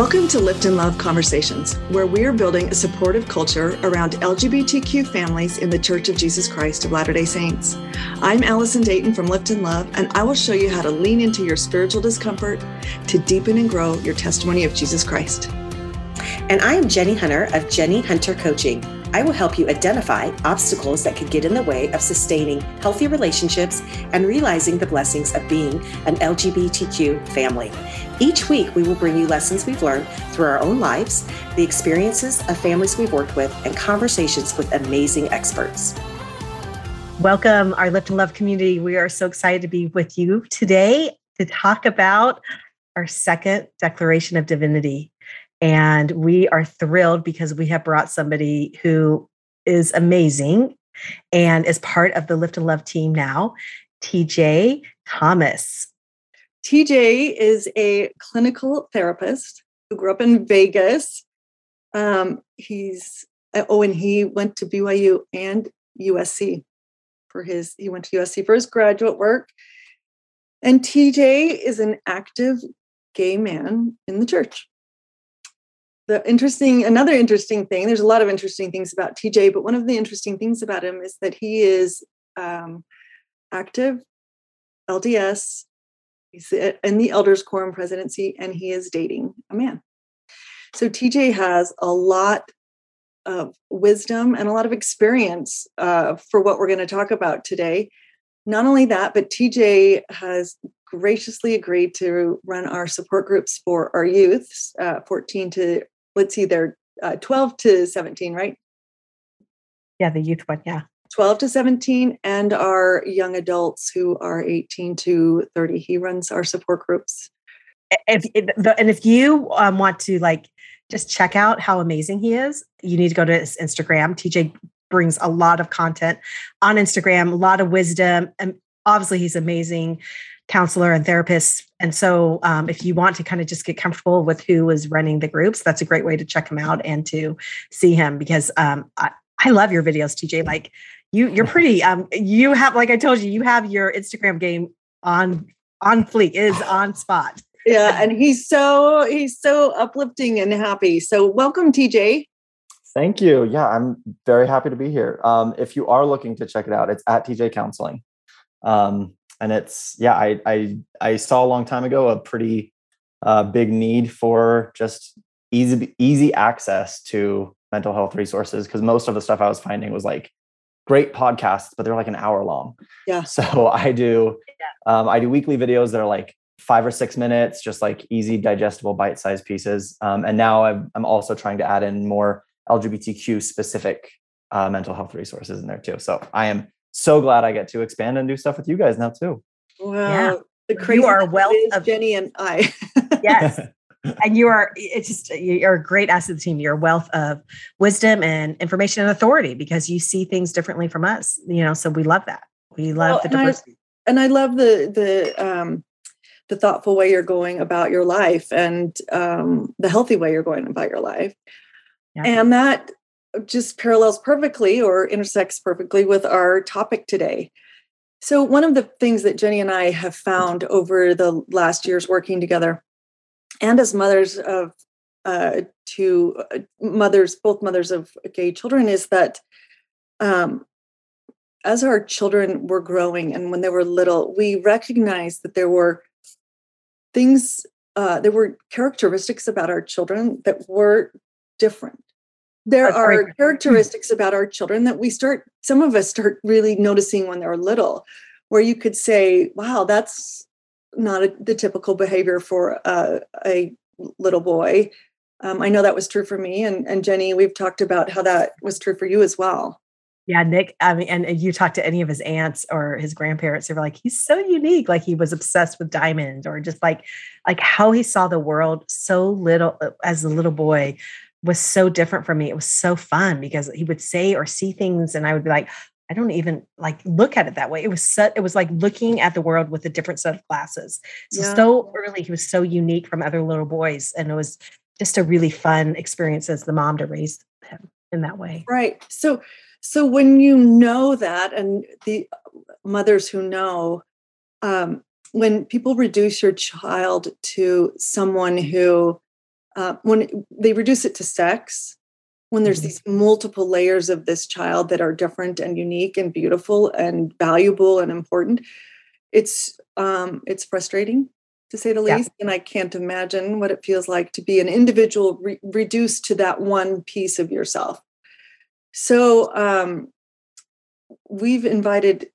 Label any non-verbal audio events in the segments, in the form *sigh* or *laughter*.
Welcome to Lift and Love Conversations, where we are building a supportive culture around LGBTQ families in the Church of Jesus Christ of Latter day Saints. I'm Allison Dayton from Lift and Love, and I will show you how to lean into your spiritual discomfort to deepen and grow your testimony of Jesus Christ. And I am Jenie Hunter of Jenie Hunter Coaching. I will help you identify obstacles that could get in the way of sustaining healthy relationships and realizing the blessings of being an LGBTQ family. Each week, we will bring you lessons we've learned through our own lives, the experiences of families we've worked with, and conversations with amazing experts. Welcome, our Lift and Love community. We are so excited to be with you today to talk about our second declaration of divinity. And we are thrilled because we have brought somebody who is amazing and is part of the Lift and Love team now, TJ Thomas. TJ is a clinical therapist who grew up in Vegas. Um, he's uh, oh, and he went to BYU and USC for his. He went to USC for his graduate work. And TJ is an active gay man in the church the interesting another interesting thing there's a lot of interesting things about tj but one of the interesting things about him is that he is um, active lds he's in the elders quorum presidency and he is dating a man so tj has a lot of wisdom and a lot of experience uh, for what we're going to talk about today not only that but tj has graciously agreed to run our support groups for our youths, uh, 14 to let's see, they're uh, 12 to 17, right? Yeah, the youth one, yeah. 12 to 17 and our young adults who are 18 to 30 he runs our support groups if, and if you um, want to like just check out how amazing he is you need to go to his instagram tj brings a lot of content on instagram a lot of wisdom and obviously he's amazing counselor and therapist. And so, um, if you want to kind of just get comfortable with who is running the groups, that's a great way to check him out and to see him because um, I, I love your videos, TJ. Like you, you're pretty. Um, you have, like I told you, you have your Instagram game on on fleek. Is *sighs* on spot. Yeah, and he's so he's so uplifting and happy. So welcome, TJ. Thank you. Yeah, I'm very happy to be here. Um, if you are looking to check it out, it's at TJ Counseling. Um, and it's yeah i i i saw a long time ago a pretty uh, big need for just easy easy access to mental health resources because most of the stuff i was finding was like great podcasts but they're like an hour long yeah *laughs* so i do yeah. um, i do weekly videos that are like five or six minutes just like easy digestible bite-sized pieces um, and now I'm, I'm also trying to add in more lgbtq specific uh, mental health resources in there too so i am so glad I get to expand and do stuff with you guys now too. Wow. Yeah. The crazy you are a wealth of Jenie and I. yes. *laughs* And you are it's just you're a great asset to the team. You're a wealth of wisdom and information and authority because you see things differently from us. You know, so we love that. We love well, the diversity. And I, and I love the the um the thoughtful way you're going about your life and um, the healthy way you're going about your life. Yeah. And that just parallels perfectly or intersects perfectly with our topic today. So, one of the things that Jenie and I have found over the last years working together, and as mothers of uh, two uh, mothers, both mothers of gay children, is that um, as our children were growing and when they were little, we recognized that there were things, uh, there were characteristics about our children that were different there That's are great. characteristics about our children that we start some of us start really noticing when they're little where you could say wow that's not a, the typical behavior for a, a little boy um, i know that was true for me and, and jenie we've talked about how that was true for you as well yeah nick i mean and you talk to any of his aunts or his grandparents they were like he's so unique like he was obsessed with diamonds or just like like how he saw the world so little uh, as a little boy was so different from me. It was so fun because he would say or see things, and I would be like, I don't even like look at it that way. It was so, it was like looking at the world with a different set of glasses. So yeah. so early, he was so unique from other little boys, and it was just a really fun experience as the mom to raise him in that way. Right. So so when you know that, and the mothers who know, um, when people reduce your child to someone who uh, when they reduce it to sex, when there's mm-hmm. these multiple layers of this child that are different and unique and beautiful and valuable and important, it's um, it's frustrating to say the least. Yeah. And I can't imagine what it feels like to be an individual re- reduced to that one piece of yourself. So um, we've invited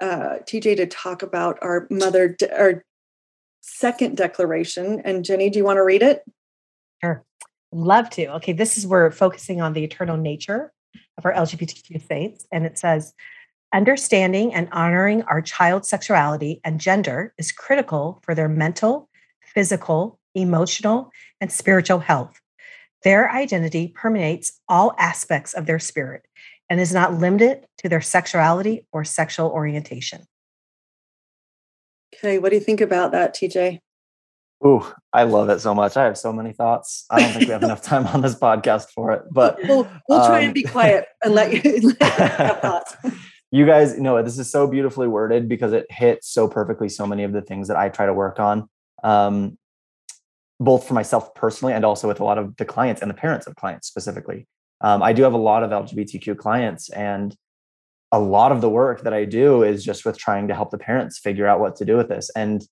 uh, TJ to talk about our mother, de- our second declaration. And Jenie, do you want to read it? Sure. Love to. Okay, this is we're focusing on the eternal nature of our LGBTQ faiths. And it says, understanding and honoring our child's sexuality and gender is critical for their mental, physical, emotional, and spiritual health. Their identity permeates all aspects of their spirit and is not limited to their sexuality or sexual orientation. Okay, what do you think about that, TJ? Ooh, I love it so much. I have so many thoughts. I don't think we have enough time on this podcast for it, but we'll, we'll try and be um, quiet and let you, *laughs* let have thoughts. *laughs* You guys know this is so beautifully worded because it hits so perfectly so many of the things that I try to work on, um, both for myself personally and also with a lot of the clients and the parents of clients specifically. Um, I do have a lot of LGBTQ clients, and a lot of the work that I do is just with trying to help the parents figure out what to do with this. And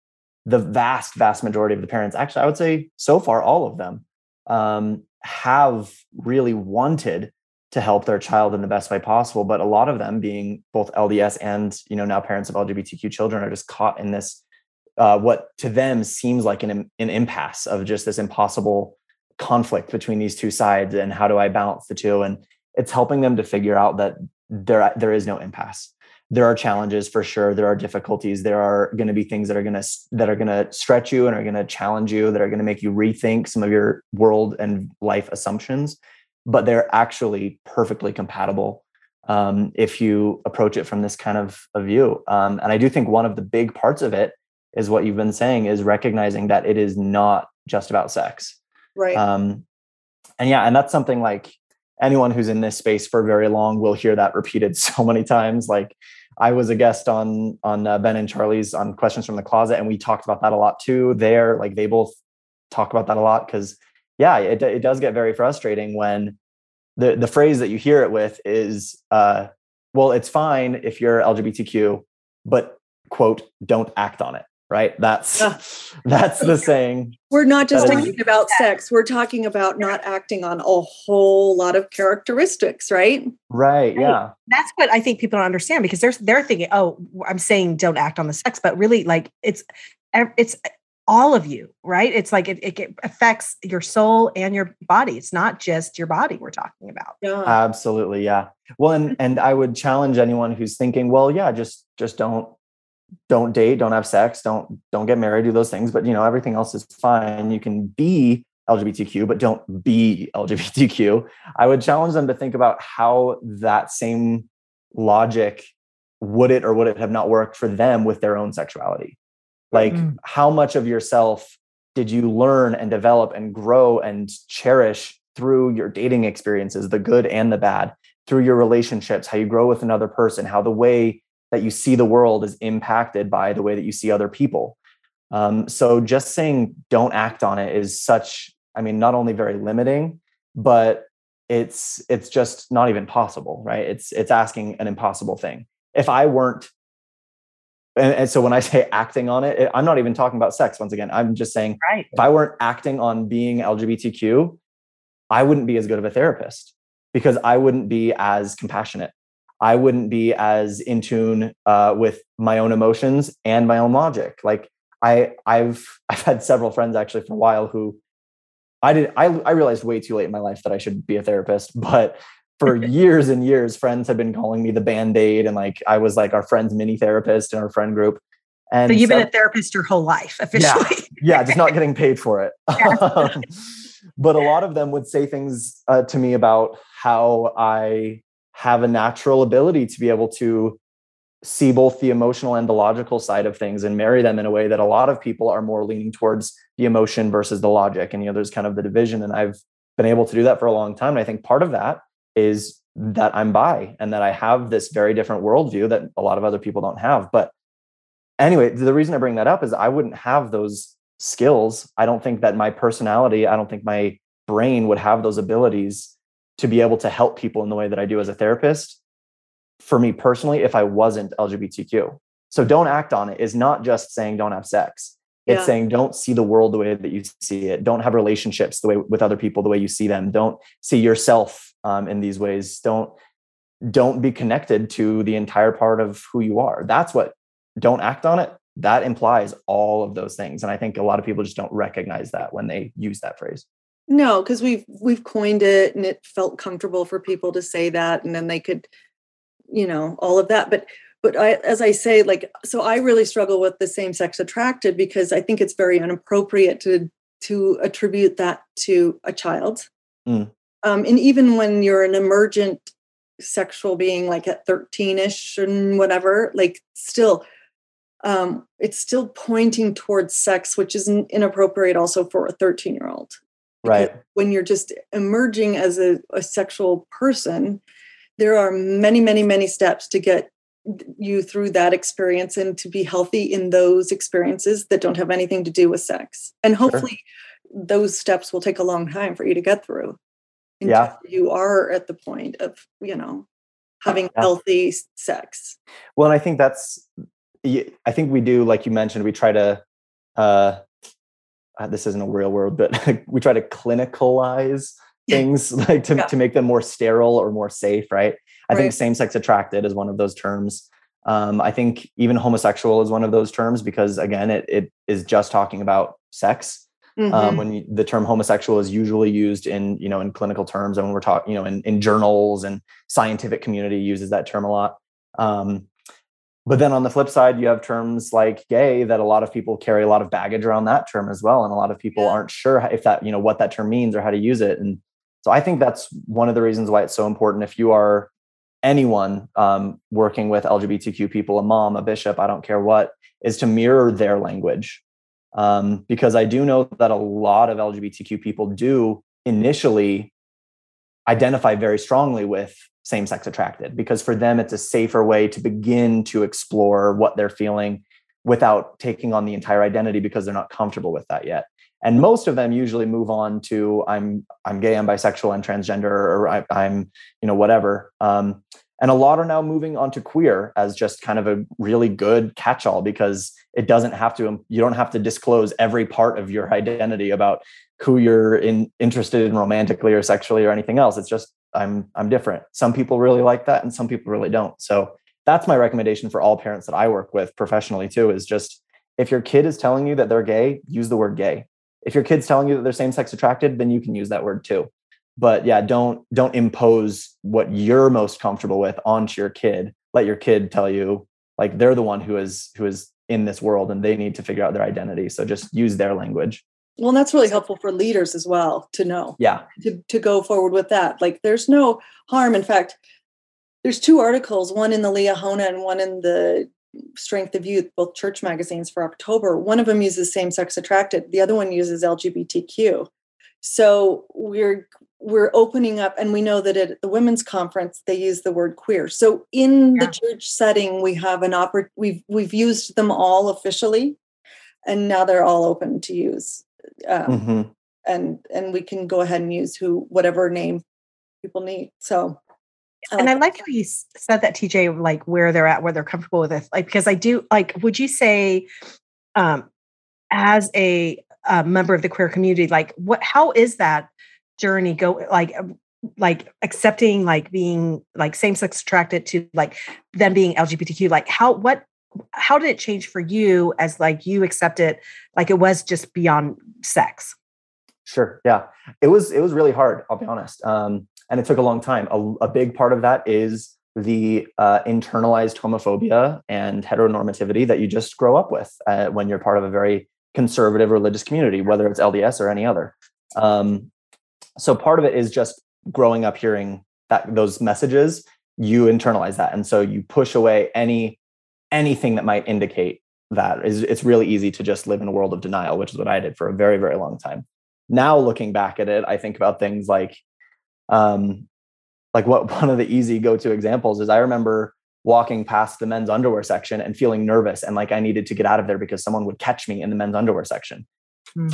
the vast, vast majority of the parents, actually, I would say so far, all of them um, have really wanted to help their child in the best way possible. But a lot of them, being both LDS and you know now parents of LGBTQ children, are just caught in this uh, what to them seems like an an impasse of just this impossible conflict between these two sides and how do I balance the two? And it's helping them to figure out that there there is no impasse there are challenges for sure. There are difficulties. There are going to be things that are going to that are going to stretch you and are going to challenge you that are going to make you rethink some of your world and life assumptions but they're actually perfectly compatible um, if you approach it from this kind of a view. Um, and i do think one of the big parts of it is what you've been saying is recognizing that it is not just about sex. Right. Um, and yeah and that's something like anyone who's in this space for very long will hear that repeated *laughs* so many times like I was a guest on on uh, Ben and Charlie's on Questions from the Closet, and we talked about that a lot too. There, like they both talk about that a lot because, yeah, it it does get very frustrating when the the phrase that you hear it with is, uh, "Well, it's fine if you're LGBTQ, but quote, don't act on it." Right? That's *laughs* that's the saying. We're not just talking is, about sex we're talking about not acting on a whole lot of characteristics right? Right yeah. That's what i think people don't understand because they're they're thinking oh i'm saying don't act on the sex but really like it's it's all of you right? It's like it, it affects your soul and your body it's not just your body we're talking about. Yeah. Absolutely yeah. Well and and i would challenge anyone who's thinking well yeah just just don't don't date, don't have sex, don't don't get married, do those things. But you know, everything else is fine. You can be LGBTQ, but don't be LGBTQ. I would challenge them to think about how that same logic would it or would it have not worked for them with their own sexuality. Like, mm-hmm. how much of yourself did you learn and develop and grow and cherish through your dating experiences, the good and the bad, through your relationships, how you grow with another person, how the way that you see the world is impacted by the way that you see other people. Um, so just saying don't act on it is such, I mean, not only very limiting, but it's it's just not even possible, right? It's it's asking an impossible thing. If I weren't and, and, so when I *laughs* say acting on it, I'm not even talking about sex. Once again, I'm just saying right. if I weren't acting on being LGBTQ, I wouldn't be as good of a therapist because I wouldn't be as compassionate. I wouldn't be as in tune uh, with my own emotions and my own logic. Like I, I've *laughs* I've had several friends actually for a while who I did I, I realized way too late in my life that I should be a therapist, *laughs* but for *laughs* years and years, friends had been calling me the band-aid and like I was like our friend's mini therapist in our friend group. And so you've so, been a therapist your whole life officially. Yeah, yeah just not getting paid for it. um, but a lot of them would say things uh, to me about how I have a natural ability to be able to see both the emotional and the logical side of things and marry them in a way that a lot of people are more leaning towards the emotion versus the logic. And you know there's kind of the division and i've been able to do that for a long time. And i think part of that is that i'm bi and that i have this very different worldview that a lot of other people don't have. But anyway the reason i bring that up is i wouldn't have those skills. I don't think that my personality i don't think my brain would have those abilities to be able to help people in the way that i do as a therapist for me personally if i wasn't lgbtq so don't act on it. Is not just saying don't have sex. It's yeah. saying don't see the world the way that you see it. Don't have relationships the way with other people the way you see them. Don't see yourself um, in these ways. Don't don't be connected to the entire part of who you are. That's what don't act on it. That implies all of those things. And i think a lot of people just don't recognize that when they use that phrase no because we've we've coined it and it felt comfortable for people to say that and then they could you know all of that but but I, as i say like so i really struggle with the same sex attracted because i think it's very inappropriate to to attribute that to a child mm. um, and even when you're an emergent sexual being like at 13ish and whatever like still um, it's still pointing towards sex which is inappropriate also for a 13 year old right when you're just emerging as a, a sexual person there are many many many steps to get you through that experience and to be healthy in those experiences that don't have anything to do with sex and hopefully sure. those steps will take a long time for you to get through yeah you are at the point of you know having yeah. healthy sex well and i think that's i think we do like you mentioned we try to uh, uh this isn't a real word but *laughs* we try to clinicalize things *laughs* like to, yeah. to make them more sterile or more safe right i right. think same-sex attracted is one of those terms um, i think even homosexual is one of those terms because again it, it is just talking about sex um, mm-hmm. um, when you, the term homosexual is usually used in you know in clinical terms and when we're talking you know in, in journals and scientific community uses that term a lot um, but then on the flip side you have terms like gay that a lot of people carry a lot of baggage around that term as well and a lot of people yeah. aren't sure if that you know what that term means or how to use it and so i think that's one of the reasons why it's so important if you are anyone um, working with lgbtq people a mom a bishop i don't care what is to mirror their language um, because I do know that a lot of LGBTQ people do initially identify very strongly with same sex attracted because for them it's a safer way to begin to explore what they're feeling without taking on the entire identity because they're not comfortable with that yet. And most of them usually move on to i'm i'm gay i'm bisexual i'm transgender or I, am you know whatever. Um, and a lot are now moving on to queer as just kind of a really good catch-all because it doesn't have to you don't have to disclose every part of your identity about who you're in, interested in romantically or sexually or anything else. It's just i'm i'm different. Some people really like that and some people really don't. So that's my recommendation for all parents that i work with professionally too is just if your kid is telling you that they're gay use the word gay. If your kid's telling you that they're same sex attracted then you can use that word too. But yeah don't don't impose what you're most comfortable with onto your kid. Let your kid tell you like they're the one who is who is in this world and they need to figure out their identity. So just use their language well that's really helpful for leaders as well to know yeah. to, to go forward with that. Like there's no harm. In fact there's two articles one in the Liahona and one in the strength of youth both church magazines for october. One of them uses same-sex attracted the other one uses lgbtq so we're we're opening up and we know that at the women's conference they use the word queer. So in yeah. the church setting we have an oppor- we've we've used them all officially and now they're all open to use um, mm-hmm. and and we can go ahead and use who whatever name people need so I and like I like how you said that TJ like where they're at where they're comfortable with it like because I do like would you say um as a, a member of the queer community like what how is that journey go like um, like accepting like being like same sex attracted to like them being lgbtq like how what how did it change for you as like you accept it like it was just beyond sex? Sure yeah. It was it was really hard i'll be honest um and it took a long time. A, a big part of that is the uh, internalized homophobia and heteronormativity that you just grow up with uh, when you're part of a very conservative religious community whether it's lds or any other. Um, so part of it is just growing up hearing that those messages you internalize that and so you push away any anything that might indicate that is it's really easy to just live in a world of denial which is what i did for a very very long time now looking back at it i think about things like um like what *laughs* one of the easy go-to examples is i remember walking past the men's underwear section and feeling nervous and like i needed to get out of there because someone would catch me in the men's underwear section Hmm.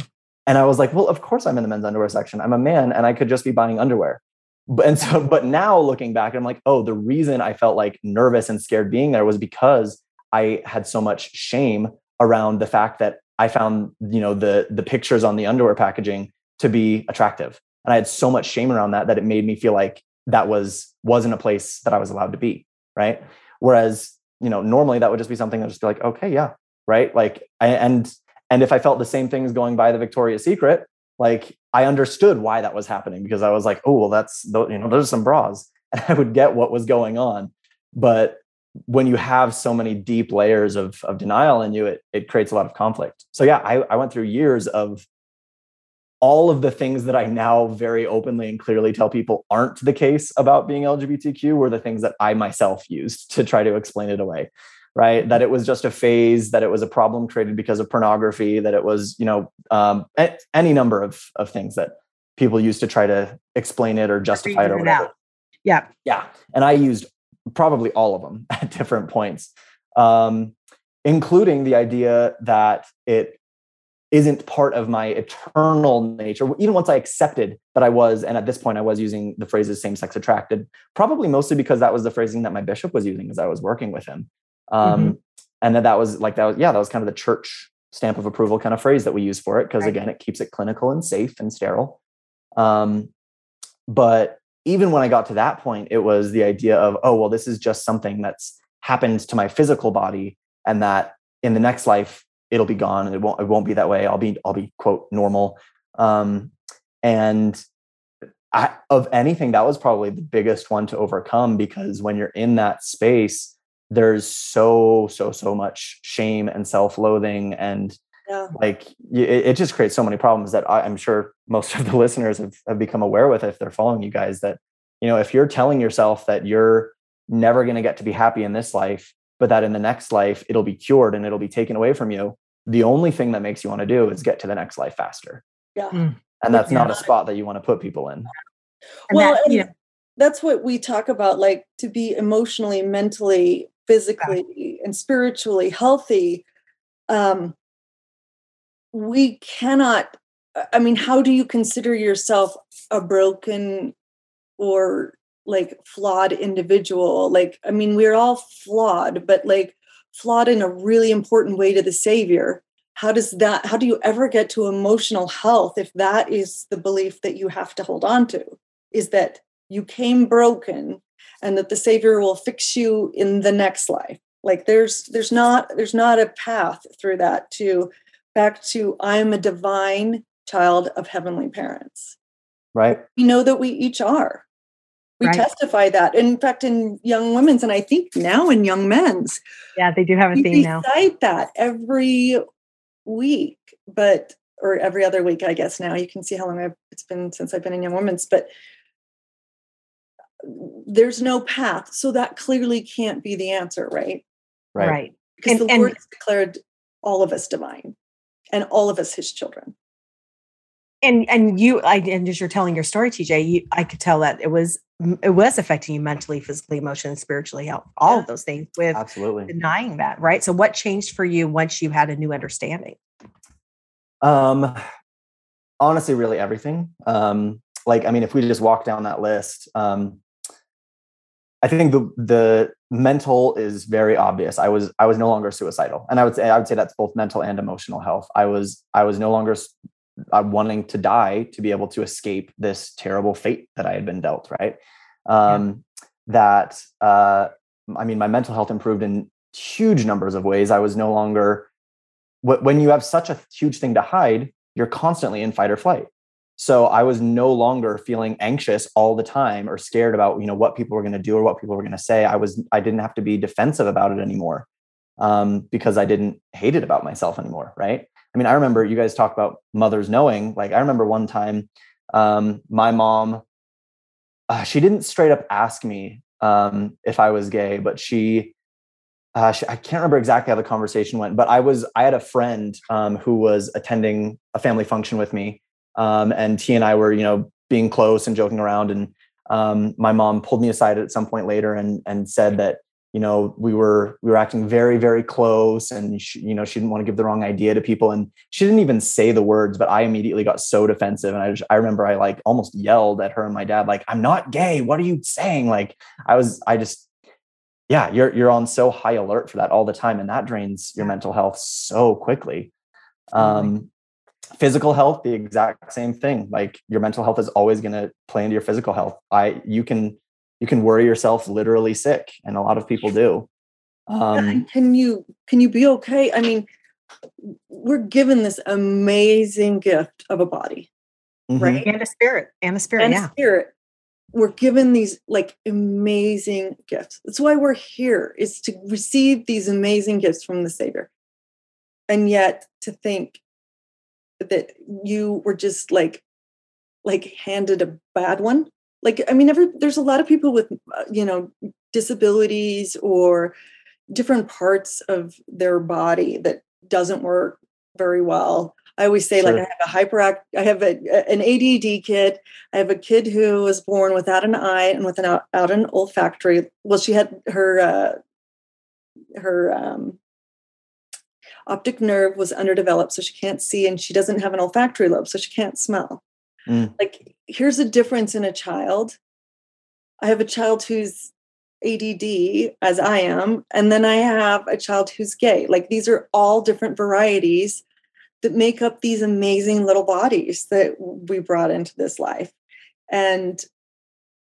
And I was like, well, of course I'm in the men's underwear section. I'm a man and I could just be buying underwear. But, and so, *laughs* but now looking back, I'm like, oh, the reason I felt like nervous and scared being there was because I had so much shame around the fact that I found, you know, the the pictures on the underwear packaging to be attractive. And I had so much shame around that that it made me feel like that was wasn't a place that I was allowed to be. Right. Whereas, you know, normally that would just be something that would just be like, okay, yeah, right. Like I, and and if I felt the same things going by the Victoria's Secret, like I understood why that was happening because I was like, oh, well, that's you know, those are some bras. *laughs* And I would get what was going on. But when you have so many deep layers of, of denial in you, it, it creates a lot of conflict. So yeah, I, I went through years of all of the things that I now very openly and clearly tell people aren't the case about being LGBTQ were the things that I myself used to try to explain it away. Right. That it was just a phase, that it was a problem created because of pornography, that it was, you know, um, any number of, of things that people used to try to explain it or justify it or whatever. Yeah. Yeah. And I used probably all of them *laughs* at different points, um, including the idea that it isn't part of my eternal nature. Even once I accepted that I was, and at this point I was using the phrases same sex attracted, probably mostly because that was the phrasing that my bishop was using as I was working with him. Um, mm-hmm. And that that was like, that was, yeah, that was kind of the church stamp of approval kind of phrase that we use for it. Cause right. again, it keeps it clinical and safe and sterile. Um, but even when I got to that point, it was the idea of, oh, well, this is just something that's happened to my physical body, and that in the next life it'll be gone, and it won't it won't be that way. I'll be I'll be quote normal. Um, and I, of anything, that was probably the biggest one to overcome because when you're in that space, there's so so so much shame and self-loathing and yeah. like it, it, just creates so many problems that I, am sure most of the *laughs* listeners have, have become aware with if they're following you guys that you know if you're telling yourself that you're never going to get to be happy in this life but that in the next life it'll be cured and it'll be taken away from you the only thing that makes you want to do is get to the next life faster yeah mm. and that's yeah. not a spot that you want to put people in and well that, you know, that's what we talk about like to be emotionally mentally physically and spiritually healthy um we cannot i mean how do you consider yourself a broken or like flawed individual? Like i mean we're all flawed but like flawed in a really important way to the savior. How does that how do you ever get to emotional health if that is the belief that you have to hold on to? Is that you came broken and that the savior will fix you in the next life. Like there's there's not there's not a path through that to back to I'm a divine child of heavenly parents. Right. We know that we each are. We right. testify that. In fact, in young women's, and I think now in young men's. Yeah, they do have a theme now. Cite that every week, but or every other week, I guess. Now you can see how long I've, it's been since I've been in young women's, but there's no path, so that clearly can't be the answer, right? Right. Right. Because and, the Lord and, has declared all of us divine and all of us his children. And and you I, and as you're telling your story tj you, i could tell that it was it was affecting you mentally physically emotionally spiritually all, all of those things with absolutely. denying that right? So what changed for you once you had a new understanding? Um honestly really everything. Um like i mean if we just walk down that list um I think the the mental is very obvious. I was I was no longer suicidal, and I would say I would say that's both mental and emotional health. I was I was no longer uh, wanting to die to be able to escape this terrible fate that I had been dealt. Right. Um, yeah. That uh, I mean, my mental health improved in huge numbers of ways. I was no longer when you have such a huge thing to hide, you're constantly in fight or flight. So I was no longer feeling anxious all the time or scared about, you know, what people were going to do or what people were going to say. I was, I didn't have to be defensive about it anymore um, because I didn't hate it about myself anymore. Right. I mean, I remember you guys talk about mothers knowing, like, I remember one time um, my mom, uh, she didn't straight up ask me um, if I was gay, but she, uh, she, I can't remember exactly how the conversation went, but I was, I had a friend um, who was attending a family function with me um, and he and I were, you know, being close and joking around. And um, my mom pulled me aside at some point later and and said that you know we were we were acting very very close and she, you know she didn't want to give the wrong idea to people and she didn't even say the words but i immediately got so defensive and i just i remember i like almost yelled at her and my dad like i'm not gay. What are you saying? Like i was i just yeah you're you're on so high alert for that all the time and that drains your mental health so quickly. Um physical health the exact same thing. Like your mental health is always going to play into your physical health. I you can you can worry yourself literally sick and a lot of people do. Um, can you can you be okay? I mean we're given this amazing gift of a body mm-hmm. right? And a spirit and a spirit and yeah. a spirit. We're given these like amazing gifts. That's why we're here is to receive these amazing gifts from the savior. And yet to think that you were just like like handed a bad one? Like i mean every there's a lot of people with uh, you know disabilities or different parts of their body that doesn't work very well. I always say sure. like i have a hyperact i have a, an add kid. I have a kid who was born without an eye and without out an olfactory. Well she had her uh her um optic nerve was underdeveloped so she can't see and she doesn't have an olfactory lobe so she can't smell mm. like here's a difference in a child. I have a child who's ADD, as I am, and then I have a child who's gay. Like these are all different varieties that make up these amazing little bodies that we brought into this life. And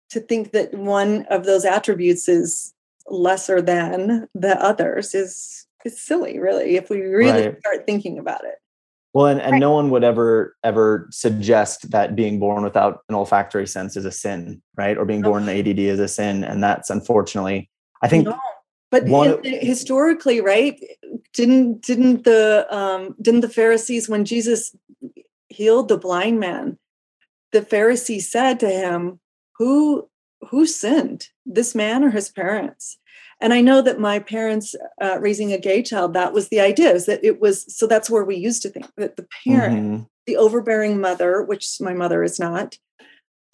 to think that one of those attributes is lesser than the others is is silly, really, if we really right. start thinking about it. Well, and, and right. no one would ever ever suggest that being born without an olfactory sense is a sin, right? Or being born in ADD is a sin, and that's unfortunately, I think. No. But one, historically, right? Didn't didn't the um, didn't the Pharisees when Jesus healed the blind man, the Pharisees said to him, "Who who sinned, this man or his parents?" And i know that my parents uh, raising a gay child that was the idea is that it was so that's where we used to think that the parent mm-hmm. the overbearing mother which my mother is not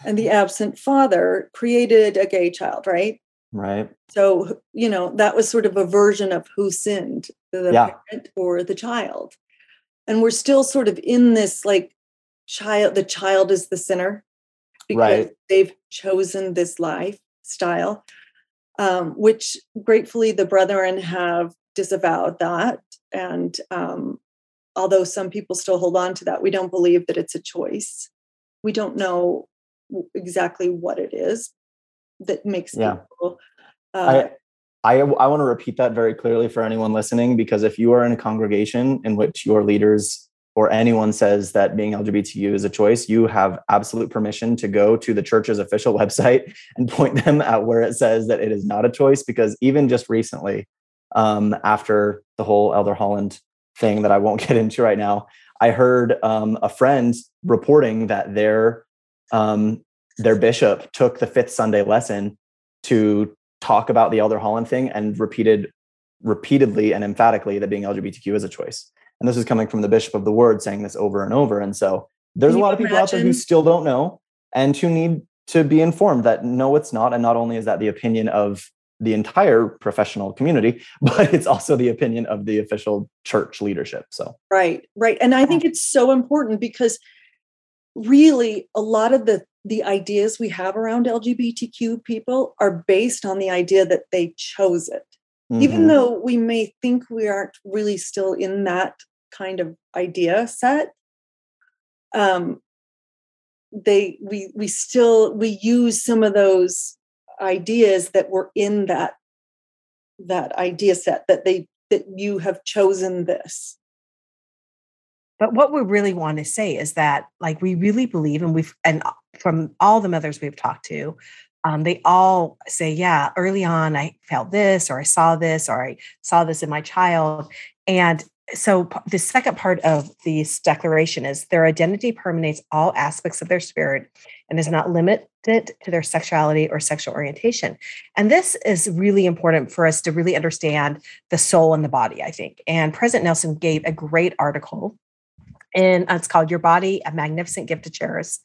and the absent father created a gay child right right so you know that was sort of a version of who sinned the yeah. parent or the child and we're still sort of in this like child the child is the sinner because right. they've chosen this lifestyle um, which gratefully the brethren have disavowed that. And um, although some people still hold on to that, we don't believe that it's a choice. We don't know exactly what it is that makes yeah. people. Uh, I, I, I want to repeat that very clearly for anyone listening, because if you are in a congregation in which your leaders or anyone says that being LGBTQ is a choice, you have absolute permission to go to the church's official *laughs* website and point them at where it says that it is not a choice. Because even just recently, um, after the whole Elder Holland thing that I won't *laughs* get into right now, I heard um, a friend reporting that their um, their bishop took the fifth Sunday lesson to talk about the Elder Holland thing and repeated repeatedly and emphatically that being LGBTQ is a choice. And this is coming from the bishop of the word saying this over and over. And so there's a lot of people imagine? out there who still don't know and who need to be informed that no, it's not. And not only is that the opinion of the entire professional community, *laughs* but it's also the opinion of the official church leadership. So, right, right. And I think it's so important because really a lot of the the ideas we have around LGBTQ people are based on the idea that they chose it. Mm-hmm. Even though we may think we aren't really still in that kind of idea set um they we we still we use some of those ideas that were in that that idea set that they that you have chosen this. But what we really want to say is that like we really believe and we've and from all the mothers we've talked to um, they all say yeah early on i felt this or i saw this or i saw this in my child and so the second part of this declaration is their identity permeates all aspects of their spirit and is not limited to their sexuality or sexual orientation. And this is really important for us to really understand the soul and the body i think. And president nelson gave a great article and uh, it's called your body a magnificent gift to cherish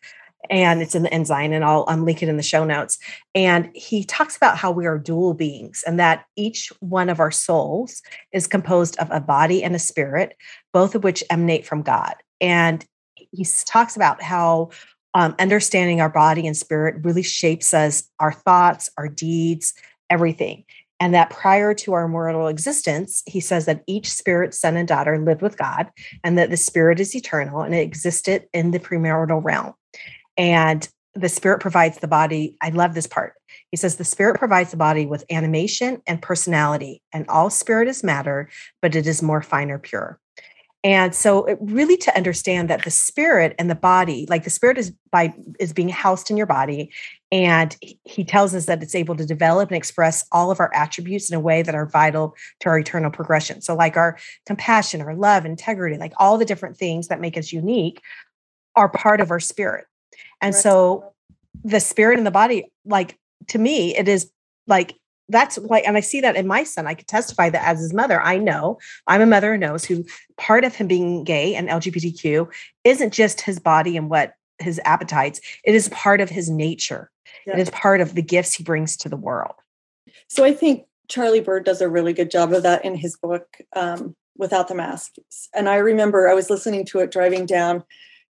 and it's in the Ensign, and I'll, I'll link it in the show notes. And he talks about how we are dual beings and that each one of our souls is composed of a body and a spirit, both of which emanate from God. And he talks about how um, understanding our body and spirit really shapes us, our thoughts, our deeds, everything. And that prior to our mortal existence, he says that each spirit, son, and daughter lived with God, and that the spirit is eternal and it existed in the premortal realm. And the spirit provides the body. I love this part. He says the spirit provides the body with animation and personality, and all spirit is matter, but it is more finer, pure. And so it really to understand that the spirit and the body, like the spirit is by is being housed in your body. And he tells us that it's able to develop and express all of our attributes in a way that are vital to our eternal progression. So, like our compassion, our love, integrity, like all the different things that make us unique are part of our spirit. And right. so the spirit and the body, like to me, it is like that's like, and I see that in my son. I could testify that as his mother, I know I'm a mother who knows who part of him being gay and LGBTQ isn't just his body and what his appetites, it is part of his nature. It is part of the gifts he brings to the world. So I think Charlie Bird does a really good job of that in his book, um, Without the Masks. And I remember I was listening to it driving down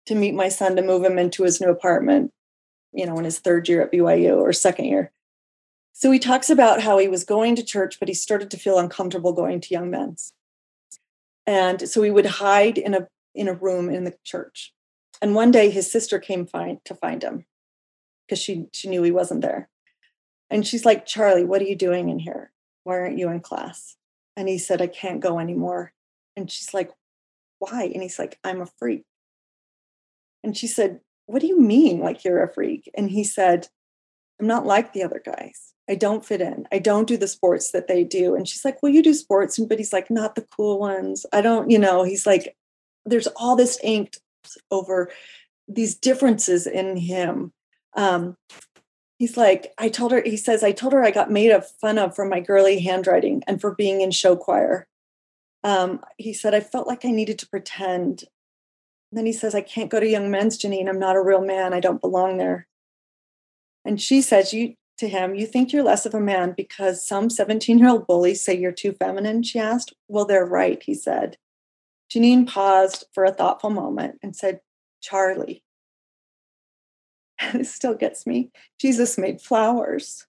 to meet my son to move him into his new apartment, you know, in his third year at BYU or second year. So he talks about how he was going to church, but he started to feel uncomfortable going to young men's. And so he would hide in a in a room in the church. And one day his sister came find to find him because she she knew he wasn't there. And she's like, Charlie, what are you doing in here? Why aren't you in class? And he said, I can't go anymore. And she's like, Why? And he's like, I'm a freak. And she said, What do you mean, like you're a freak? And he said, I'm not like the other guys. I don't fit in. I don't do the sports that they do. And she's like, Well, you do sports. But he's like, Not the cool ones. I don't, you know, he's like, There's all this angst over these differences in him. Um, he's like, I told her, he says, I told her I got made of fun of for my girly handwriting and for being in show choir. Um, he said, I felt like I needed to pretend then he says, I can't go to young men's, Janine. I'm not a real man. I don't belong there. And she says you to him, You think you're less of a man because some 17 year old bullies say you're too feminine? She asked. Well, they're right, he said. Janine paused for a thoughtful moment and said, Charlie. *laughs* And it still gets me. Jesus made flowers.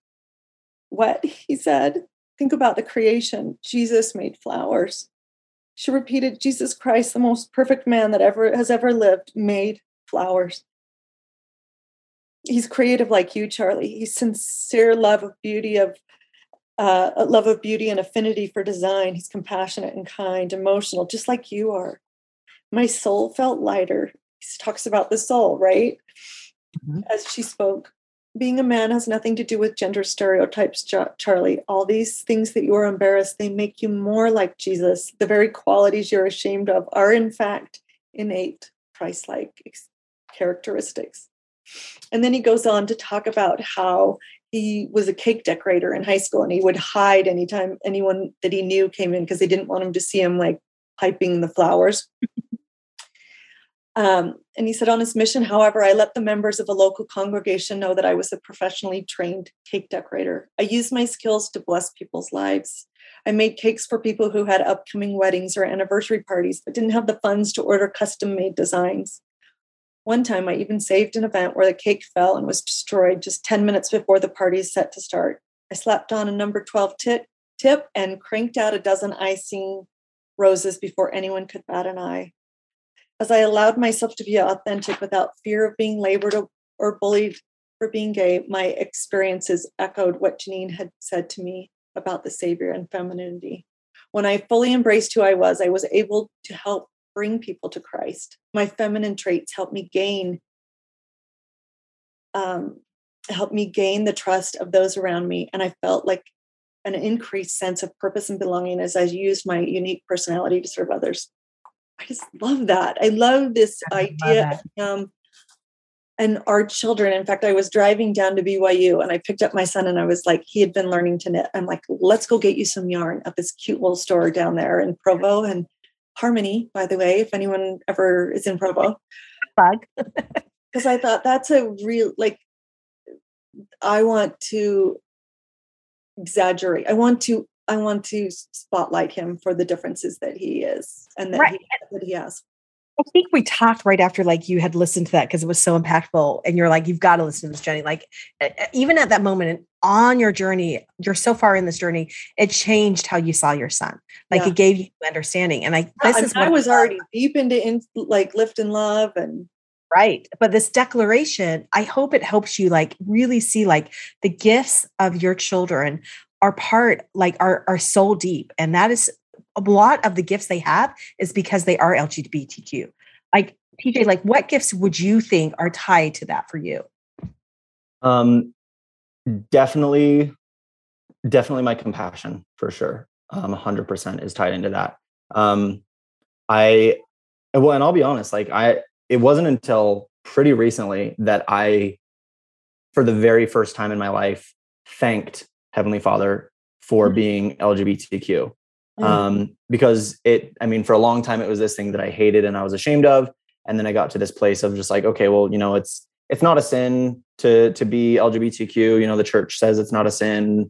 What? He said. Think about the creation. Jesus made flowers. She repeated, Jesus Christ, the most perfect man that ever has ever lived, made flowers. He's creative like you, Charlie. He's sincere love of beauty, of uh, love of beauty and affinity for design. He's compassionate and kind, emotional, just like you are. My soul felt lighter. He talks about the soul, right? Mm-hmm. As she spoke being a man has nothing to do with gender stereotypes, Charlie. All these things that you are embarrassed, they make you more like Jesus. The very qualities you're ashamed of are, in fact, innate Christ like characteristics. And then he goes on to talk about how he was a cake decorator in high school and he would hide anytime anyone that he knew came in because they didn't want him to see him like piping the flowers. Um, and he said, on his mission, however, I let the members of a local congregation know that I was a professionally trained cake decorator. I used my skills to bless people's lives. I made cakes for people who had upcoming weddings or anniversary parties, but didn't have the funds to order custom made designs. One time, I even saved an event where the cake fell and was destroyed just 10 minutes before the party is set to start. I slapped on a number 12 tip, tip and cranked out a dozen icing roses before anyone could bat an eye as I allowed myself to be authentic without fear of being labored or bullied for being gay, my experiences echoed what Janine had said to me about the Savior and femininity. When I fully embraced who I was, I was able to help bring people to Christ. My feminine traits helped me gain um, helped me gain the trust of those around me, and I felt like an increased sense of purpose and belonging as I used my unique personality to serve others. I just love that. I love this I idea love of him and our children. In fact, I was driving down to BYU and I picked up my son and I was like, he had been learning to knit. I'm like, let's go get you some yarn at this cute little store down there in Provo and Harmony, by the way, if anyone ever is in Provo. *laughs* Bug. because I thought that's a real like I want to exaggerate. I want to I want to spotlight him for the differences that he is and that, right. he, that he has. I think we talked right after like you had listened to that because it was so impactful and you're like you've got to listen to this Jenie like even at that moment on your journey you're so far in this journey it changed how you saw your son like yeah. it gave you understanding and I this I is I was already deep into in, like lift and love and right but this declaration I hope it helps you like really see like the gifts of your children are part like are are so deep and that is a lot of the gifts they have is because they are LGBTQ. Like TJ, like what gifts would you think are tied to that for you? Um, definitely, definitely my compassion for sure. Um, 100% is tied into that. Um, I, well, and I'll be honest, like I, it wasn't until pretty recently that I, for the very first time in my life, thanked Heavenly Father for mm-hmm. being LGBTQ. Mm. um, because it i mean for a long time it was this thing that i hated and i was ashamed of and then i got to this place of just like okay well you know it's it's not a sin to to be lgbtq you know the church says it's not a sin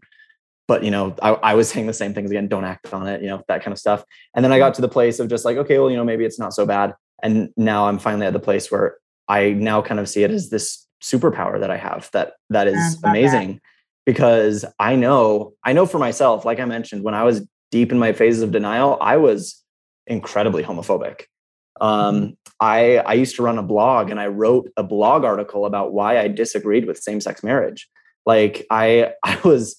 but you know I, I was *laughs* saying the same things again don't act on it you know that kind of stuff and then i got to the place of just like okay well you know maybe it's not so bad and now i'm finally at the place where i now kind of see it as this superpower that i have that that is amazing that. Because i know i know for myself like i mentioned when i was deep in my phases of denial, I was incredibly homophobic. Um, mm-hmm. I I used to run a blog and I wrote a blog article about why I disagreed with same-sex marriage. Like I *laughs* I was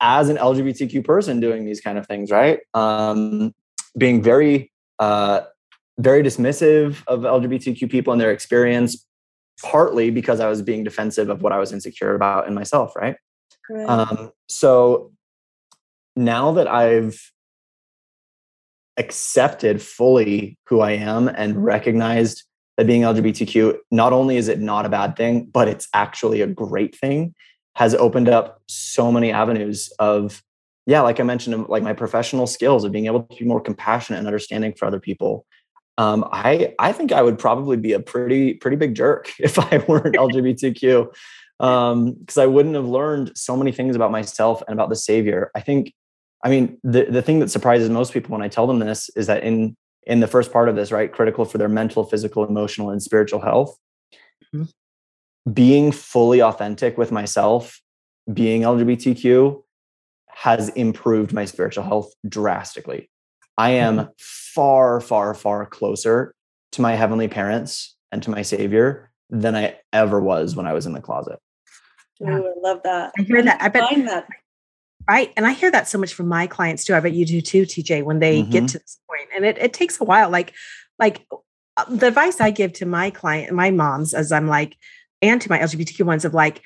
as an LGBTQ person doing these kind of things, right? Um, being very uh, very dismissive of LGBTQ people and their experience, partly because I was being defensive of what I was insecure about in myself, right? Right. Um, so now that I've accepted fully who I am and recognized that being LGBTQ, not only is it not a bad thing, but it's actually a great thing, has opened up so many avenues of, yeah, like I mentioned, like my professional skills of being able to be more compassionate and understanding for other people. Um, I I think I would probably be a pretty pretty big jerk *laughs* if I weren't *laughs* LGBTQ, because um, I wouldn't have learned so many things about myself and about the Savior. I think I mean, the, the thing that surprises most people when I tell them this is that in in the first part of this, right, critical for their mental, physical, emotional, and spiritual health, mm-hmm. being fully authentic with myself, being LGBTQ has improved my spiritual health drastically. I am mm-hmm. far, far, far closer to my heavenly parents and to my savior than I ever was when I was in the closet. Ooh, I love that. I hear that. I bet find that Right. And I hear that so much from my clients too. I bet you do too, TJ, when they mm-hmm. get to this point. And it, it takes a while. Like, like uh, the advice I give to my client, my moms, as I'm like, and to my LGBTQ ones of like,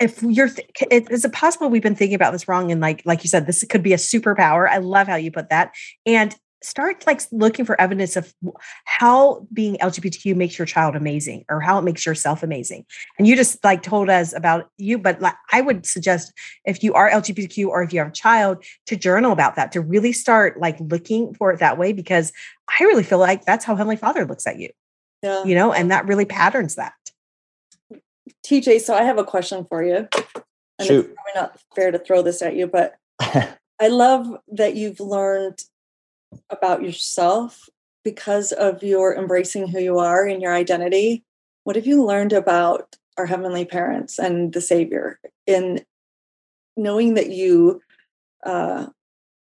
if you're, th- is it possible we've been thinking about this wrong? And like, like you said, this could be a superpower. I love how you put that. And start like looking for evidence of how being LGBTQ makes your child amazing or how it makes yourself amazing. And you just like told us about you, but like, I would suggest if you are LGBTQ or if you have a child to journal about that, to really start like looking for it that way, because I really feel like that's how Heavenly Father looks at you. Yeah. You know, and that really patterns that. TJ, so I have a question for you. And Shoot. it's probably not fair to throw this at you, but *laughs* I love that you've learned about yourself because of your embracing who you are and your identity. What have you learned about our heavenly parents and the Savior in knowing that you uh,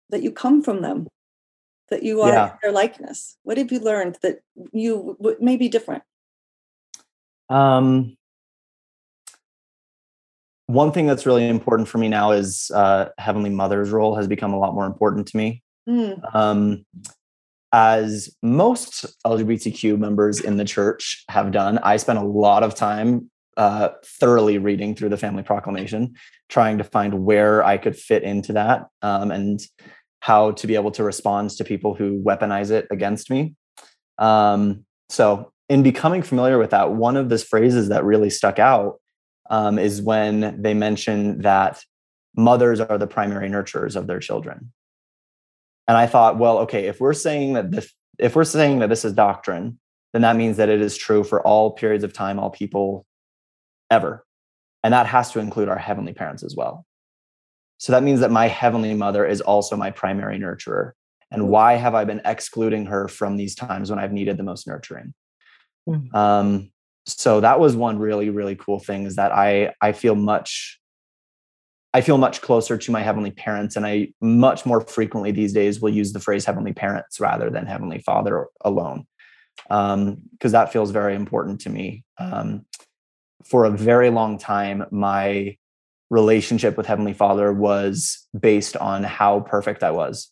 that you come from them, that you are yeah. their likeness? What have you learned that you w- may be different? Um, one thing that's really important for me now is uh, Heavenly Mother's role has become a lot more important to me. Mm. Um, as most LGBTQ members in the church have done, I spent a lot of time uh, thoroughly reading through the Family Proclamation, trying to find where I could fit into that um, and how to be able to respond to people who weaponize it against me. Um, so, in becoming familiar with that, one of the phrases that really stuck out um, is when they mention that mothers are the primary nurturers of their children. And I thought, well, okay, if we're saying that this, if we're saying that this is doctrine, then that means that it is true for all periods of time, all people ever. And that has to include our heavenly parents as well. So that means that my heavenly mother is also my primary nurturer. And why have I been excluding her from these times when I've needed the most nurturing? Mm-hmm. Um, so that was one really, really cool thing is that I I feel much I feel much closer to my heavenly parents, and I much more frequently these days will use the phrase heavenly parents rather than heavenly father alone, because um, that feels very important to me. Um, for a very long time, my relationship with heavenly father was based on how perfect I was,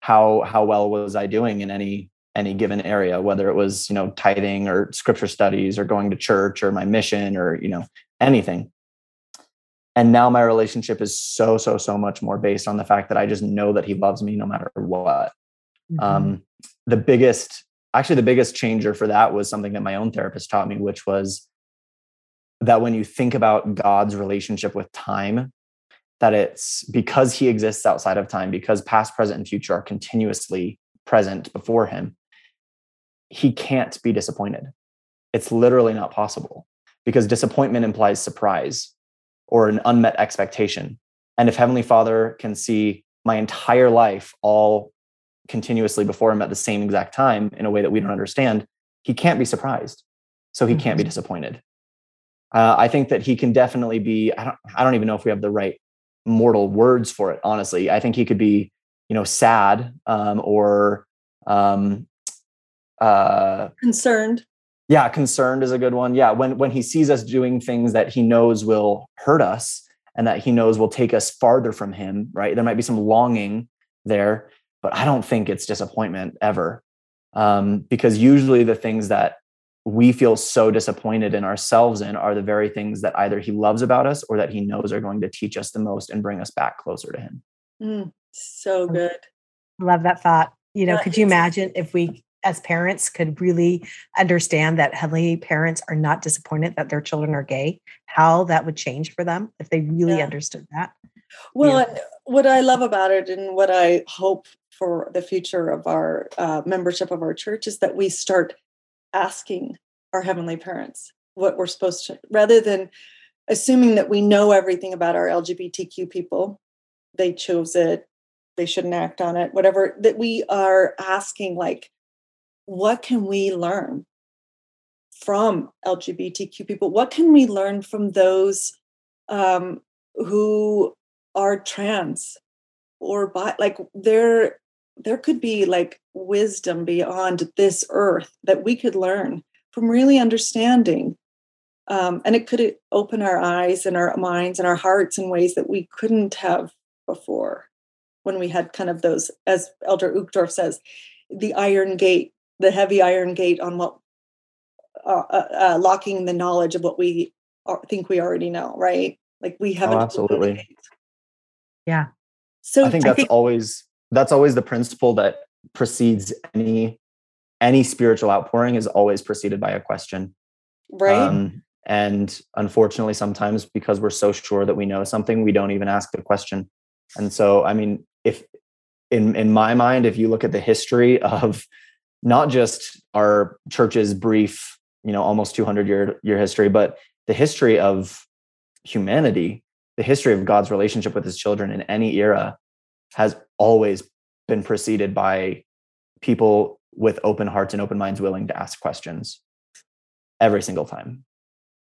how how well was I doing in any any given area, whether it was you know tithing or scripture studies or going to church or my mission or you know anything and now my relationship is so so so much more based on the fact that i just know that he loves me no matter what. Mm-hmm. um, the biggest actually the biggest changer for that was something that my own therapist taught me which was that when you think about god's relationship with time that it's because he exists outside of time because past present and future are continuously present before him he can't be disappointed. It's literally not possible because disappointment implies surprise or an unmet expectation. And if Heavenly Father can see my entire life all continuously before him at the same exact time in a way that we don't understand, he can't be surprised. So he can't be mm-hmm. disappointed. Uh, I think that he can definitely be, I don't, I don't even know if we have the right mortal words for it, honestly. I think he could be, you know, sad um, or um, uh, concerned yeah concerned is a good one. Yeah when when he sees us doing things that he knows will hurt us and that he knows will take us farther from him right? There might be some longing there but i don't think it's disappointment ever um, because usually the things that we feel so disappointed in ourselves in are the very things that either he loves about us or that he knows are going to teach us the most and bring us back closer to him. Mm, so good. Love that thought. You know could you imagine if we as parents could really understand that heavenly parents are not disappointed that their children are gay, how that would change for them if they really yeah. understood that. Well, yeah. what I love about it and what I hope for the future of our uh, membership of our church is that we start asking our heavenly parents what we're supposed to, rather than assuming that we know everything about our LGBTQ people. They chose it, they shouldn't act on it, whatever, that we are asking, like, what can we learn from LGBTQ people? What can we learn from those um, who are trans or bi? Like there, there could be like wisdom beyond this earth that we could learn from really understanding. Um, and it could open our eyes and our minds and our hearts in ways that we couldn't have before when we had kind of those, as Elder Uchtdorf says, the iron gate the heavy iron gate on what uh, uh, uh, locking the knowledge of what we are, think we already know, right? Like we haven't. Oh, absolutely. Yeah. So I think that's I think- always that's always the principle that precedes any any spiritual outpouring is always preceded by a question. Right. Um, and unfortunately, sometimes because we're so sure that we know something, we don't even ask the question. And so, I mean, if in in my mind, if you look at the history *laughs* of not just our church's brief, you know, almost 200 year year history, but the history of humanity, the history of God's relationship with his children in any era has always been preceded by people with open hearts and open minds willing to ask questions every single time.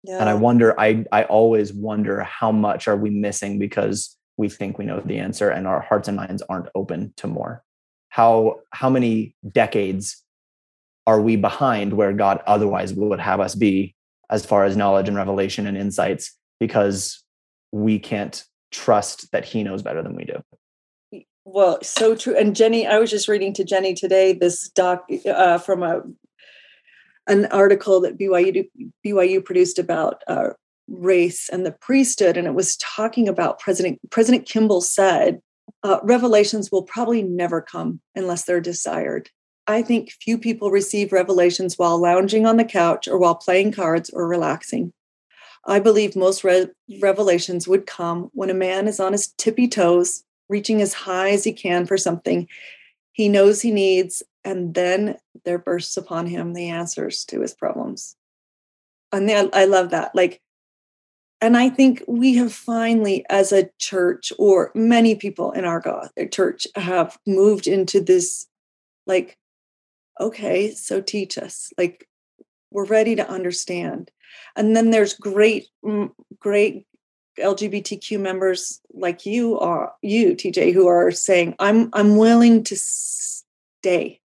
Yeah. And I wonder, I I always wonder how much are we missing because we think we know the answer and our hearts and minds aren't open to more how how many decades are we behind where God otherwise would have us be as far as knowledge and revelation and insights because we can't trust that he knows better than we do. Well, so true. And Jenie, I was just reading to Jenie today this doc uh, from a an article that BYU BYU produced about uh, race and the priesthood, and it was talking about President President Kimball said uh, revelations will probably never come unless they're desired. I think few people receive revelations while lounging on the couch or while playing cards or relaxing. I believe most re- revelations would come when a man is on his tippy toes, reaching as high as he can for something he knows he needs and then there bursts upon him the answers to his problems. And I, I love that. Like, and I think we have finally, as a church, or many people in our God, uh, church, have moved into this, like, okay, so teach us. Like, we're ready to understand. And then there's great, mm, great LGBTQ members like you are, you TJ, who are saying, "I'm I'm willing to stay.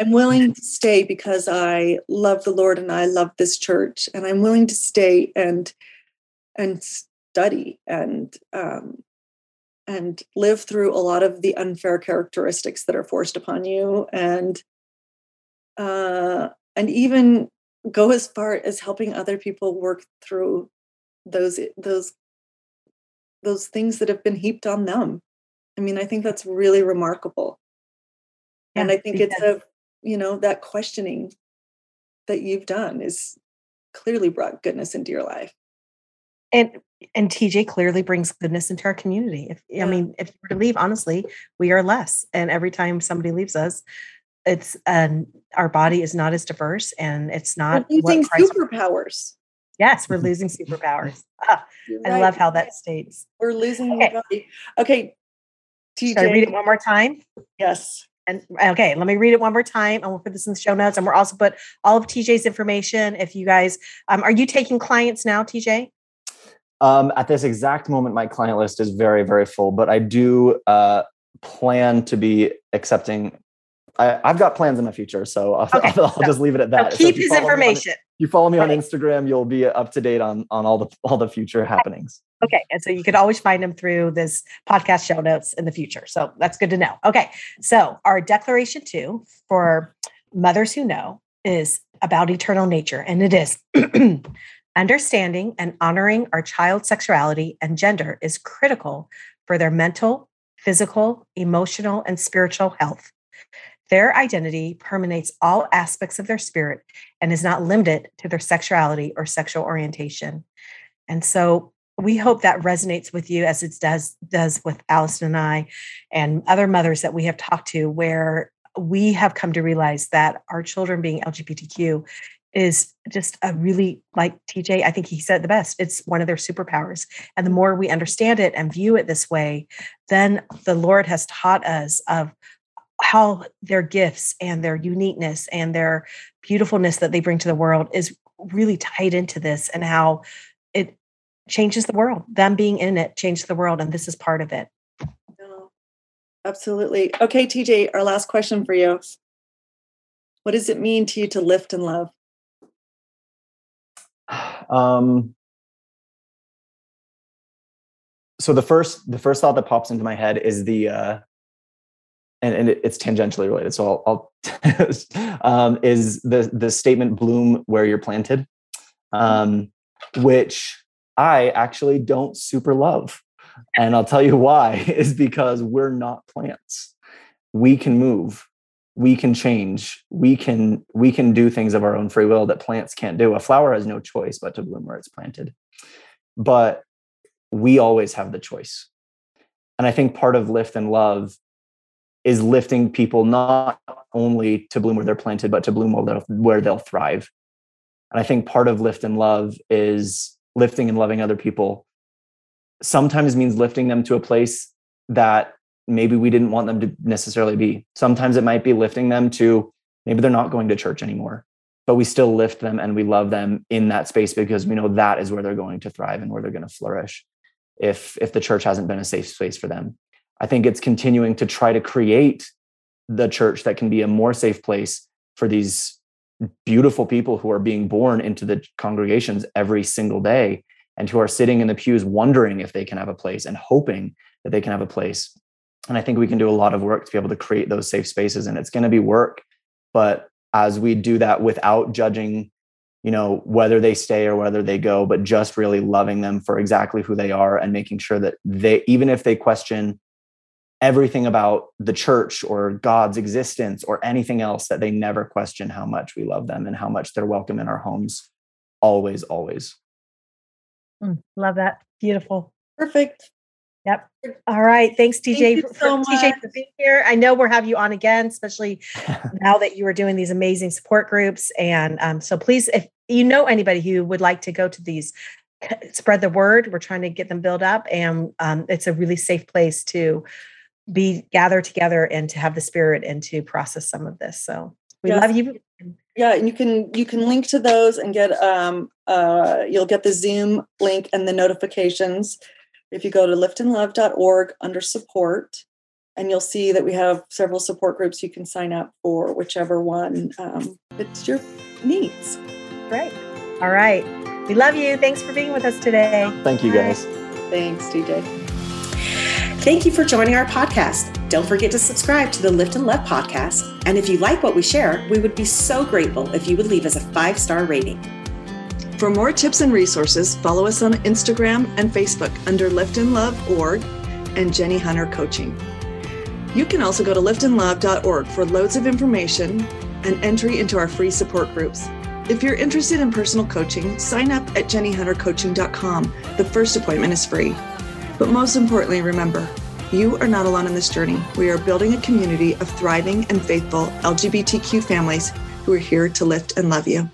I'm willing to stay because I love the Lord and I love this church, and I'm willing to stay and." And study and um, and live through a lot of the unfair characteristics that are forced upon you and uh, and even go as far as helping other people work through those those those things that have been heaped on them. I mean i think that's really remarkable. Yeah, and i think it's a you know that questioning that you've done is clearly brought goodness into your life and and TJ clearly brings goodness into our community. If yeah. I mean, if you were to leave, honestly, we are less. And every time somebody leaves us, it's and our body is not as diverse and it's not we're losing superpowers. Yes, we're *laughs* losing superpowers. *laughs* Ah, I love how that states. We're losing okay. the body. Okay. TJ. Should I read it one more time? Yes. And okay, let me read it one more time, and we'll put this in the show notes. And we're also put all of TJ's information. If you guys, um, are you taking clients now, TJ? Um, at this exact moment, my client list is very, very full, but I do uh, plan to be accepting. I, have got plans in the future, so I'll, *laughs* okay. I'll, I'll just leave it at that. So keep so his information. On, you follow me on Instagram, you'll be up to date on on all the all the future happenings. Okay, and so you can always find him through this podcast show notes in the future. So that's good to know. Okay, so our declaration two for mothers who know is about eternal nature, and it is *clears throat* Understanding and honoring our child's sexuality and gender is critical for their mental, physical, emotional, and spiritual health. Their identity permeates all aspects of their spirit and is not limited to their sexuality or sexual orientation. And so we hope that resonates with you as it does does with Allison and I and other mothers that we have talked to where we have come to realize that our children being LGBTQ is just a really like TJ, I think he said the best. It's one of their superpowers. And the more we understand it and view it this way, then the Lord has taught us of how their gifts and their uniqueness and their beautifulness that they bring to the world is really tied into this and how it changes the world. Them being in it changed the world, and this is part of it. absolutely. Okay, TJ, our last question for you. What does it mean to you to lift and love? *sighs* Um, so the first the first thought that pops into my head is the uh, and, and it's tangentially related. So I'll, I'll *laughs* um, is the the statement "bloom where you're planted," um, which I actually don't super love, and I'll tell you why. *laughs* Is because we're not plants. We can move we can change. We can we can do things of our own free will that plants can't do. A flower has no choice but to bloom where it's planted. But we always have the choice. And i think part of lift and love is lifting people not only to bloom where they're planted but to bloom where they'll, where they'll thrive. And i think part of lift and love is lifting and loving other people sometimes means lifting them to a place that maybe we didn't want them to necessarily be. Sometimes it might be lifting them to maybe they're not going to church anymore, but we still lift them and we love them in that space because we know that is where they're going to thrive and where they're going to flourish if if the church hasn't been a safe space for them. I think it's continuing to try to create the church that can be a more safe place for these beautiful people who are being born into the congregations every single day and who are sitting in the pews wondering if they can have a place and hoping that they can have a place and I think we can do a lot of work to be able to create those safe spaces. And it's going to be work. But as we do that without judging, you know, whether they stay or whether they go, but just really loving them for exactly who they are and making sure that they, even if they question everything about the church or God's existence or anything else, that they never question how much we love them and how much they're welcome in our homes. Always, always. Mm, love that. Beautiful. Perfect. Yep. All right. Thanks, TJ. Thank so TJ for being here. I know we're having you on again, especially *laughs* now that you are doing these amazing support groups. And um, so please, if you know anybody who would like to go to these, spread the word. We're trying to get them built up, and um, it's a really safe place to be gather together and to have the spirit and to process some of this. So we yes. love you. Yeah, and you can you can link to those and get um uh you'll get the Zoom link and the notifications if you go to liftandlove.org under support, and you'll see that we have several support groups you can sign up for, whichever one um, fits your needs. Great. All right. We love you. Thanks for being with us today. Thank you, guys. Thanks, TJ. Thank you for joining our podcast. Don't forget to subscribe to the Lift and Love podcast. And if you like what we share, we would be so grateful if you would leave us a five star rating. For more tips and resources, follow us on Instagram and Facebook under Lift and Love org and Jenie Hunter Coaching. You can also go to liftandlove.org for loads of information and entry into our free support groups. If you're interested in personal coaching, sign up at jeniehuntercoaching.com. The first appointment is free. But most importantly, remember, you are not alone in this journey. We are building a community of thriving and faithful LGBTQ families who are here to lift and love you.